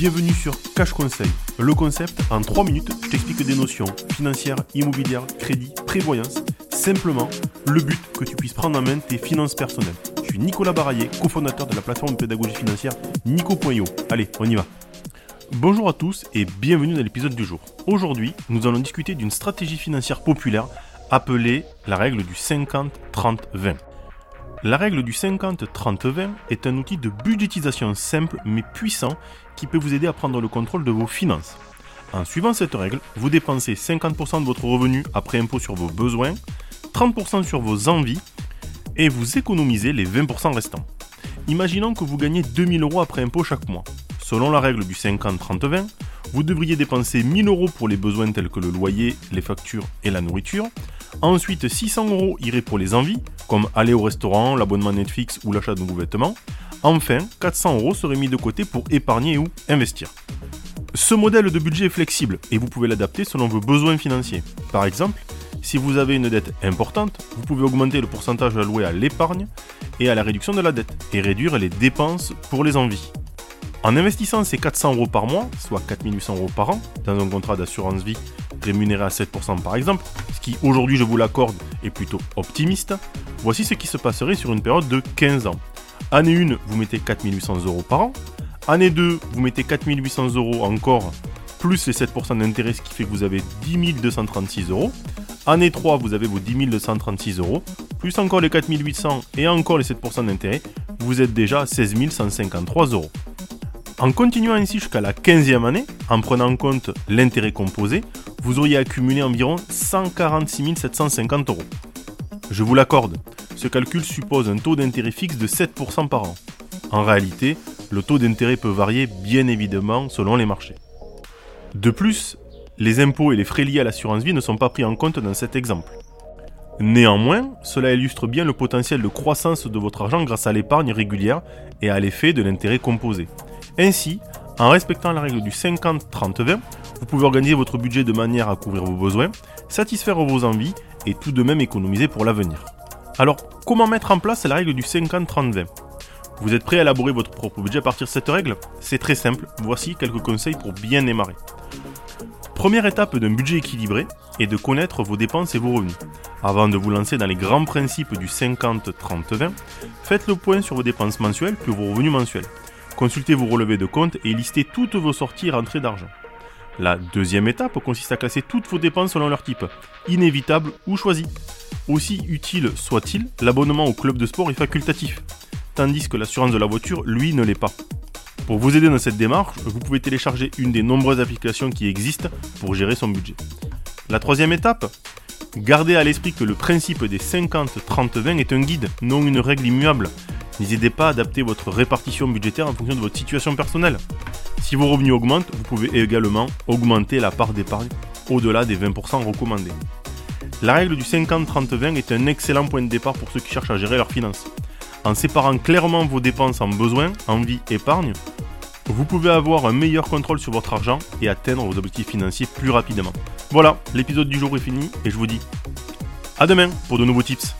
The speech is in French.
Bienvenue sur Cash Conseil. Le concept, en 3 minutes, je t'explique des notions financières, immobilières, crédit, prévoyance. Simplement, le but que tu puisses prendre en main tes finances personnelles. Je suis Nicolas Baraillé, cofondateur de la plateforme pédagogie financière Nico.io. Allez, on y va. Bonjour à tous et bienvenue dans l'épisode du jour. Aujourd'hui, nous allons discuter d'une stratégie financière populaire appelée la règle du 50-30-20. La règle du 50-30-20 est un outil de budgétisation simple mais puissant qui peut vous aider à prendre le contrôle de vos finances. En suivant cette règle, vous dépensez 50% de votre revenu après impôt sur vos besoins, 30% sur vos envies et vous économisez les 20% restants. Imaginons que vous gagnez 2000 euros après impôt chaque mois. Selon la règle du 50-30-20, vous devriez dépenser 1000 euros pour les besoins tels que le loyer, les factures et la nourriture. Ensuite, 600 euros iraient pour les envies, comme aller au restaurant, l'abonnement Netflix ou l'achat de nouveaux vêtements. Enfin, 400 euros seraient mis de côté pour épargner ou investir. Ce modèle de budget est flexible et vous pouvez l'adapter selon vos besoins financiers. Par exemple, si vous avez une dette importante, vous pouvez augmenter le pourcentage alloué à l'épargne et à la réduction de la dette et réduire les dépenses pour les envies. En investissant ces 400 euros par mois, soit 4800 euros par an, dans un contrat d'assurance vie rémunéré à 7% par exemple, ce qui aujourd'hui je vous l'accorde est plutôt optimiste, voici ce qui se passerait sur une période de 15 ans. Année 1, vous mettez 4800 euros par an. Année 2, vous mettez 4800 euros encore, plus les 7% d'intérêt, ce qui fait que vous avez 10 236 euros. Année 3, vous avez vos 10 236 euros, plus encore les 4800 et encore les 7% d'intérêt, vous êtes déjà à 16 153 euros. En continuant ainsi jusqu'à la 15e année, en prenant en compte l'intérêt composé, vous auriez accumulé environ 146 750 euros. Je vous l'accorde, ce calcul suppose un taux d'intérêt fixe de 7% par an. En réalité, le taux d'intérêt peut varier bien évidemment selon les marchés. De plus, les impôts et les frais liés à l'assurance vie ne sont pas pris en compte dans cet exemple. Néanmoins, cela illustre bien le potentiel de croissance de votre argent grâce à l'épargne régulière et à l'effet de l'intérêt composé. Ainsi, en respectant la règle du 50-30-20, vous pouvez organiser votre budget de manière à couvrir vos besoins, satisfaire vos envies et tout de même économiser pour l'avenir. Alors, comment mettre en place la règle du 50-30-20 Vous êtes prêt à élaborer votre propre budget à partir de cette règle? C'est très simple, voici quelques conseils pour bien démarrer. Première étape d'un budget équilibré est de connaître vos dépenses et vos revenus. Avant de vous lancer dans les grands principes du 50-30-20, faites le point sur vos dépenses mensuelles puis vos revenus mensuels. Consultez vos relevés de compte et listez toutes vos sorties et rentrées d'argent. La deuxième étape consiste à classer toutes vos dépenses selon leur type, inévitable ou choisi. Aussi utile soit-il, l'abonnement au club de sport est facultatif, tandis que l'assurance de la voiture, lui, ne l'est pas. Pour vous aider dans cette démarche, vous pouvez télécharger une des nombreuses applications qui existent pour gérer son budget. La troisième étape Gardez à l'esprit que le principe des 50-30-20 est un guide, non une règle immuable. N'hésitez pas à adapter votre répartition budgétaire en fonction de votre situation personnelle. Si vos revenus augmentent, vous pouvez également augmenter la part d'épargne au-delà des 20% recommandés. La règle du 50-30-20 est un excellent point de départ pour ceux qui cherchent à gérer leurs finances. En séparant clairement vos dépenses en besoins, envie, épargne, vous pouvez avoir un meilleur contrôle sur votre argent et atteindre vos objectifs financiers plus rapidement. Voilà, l'épisode du jour est fini et je vous dis à demain pour de nouveaux tips.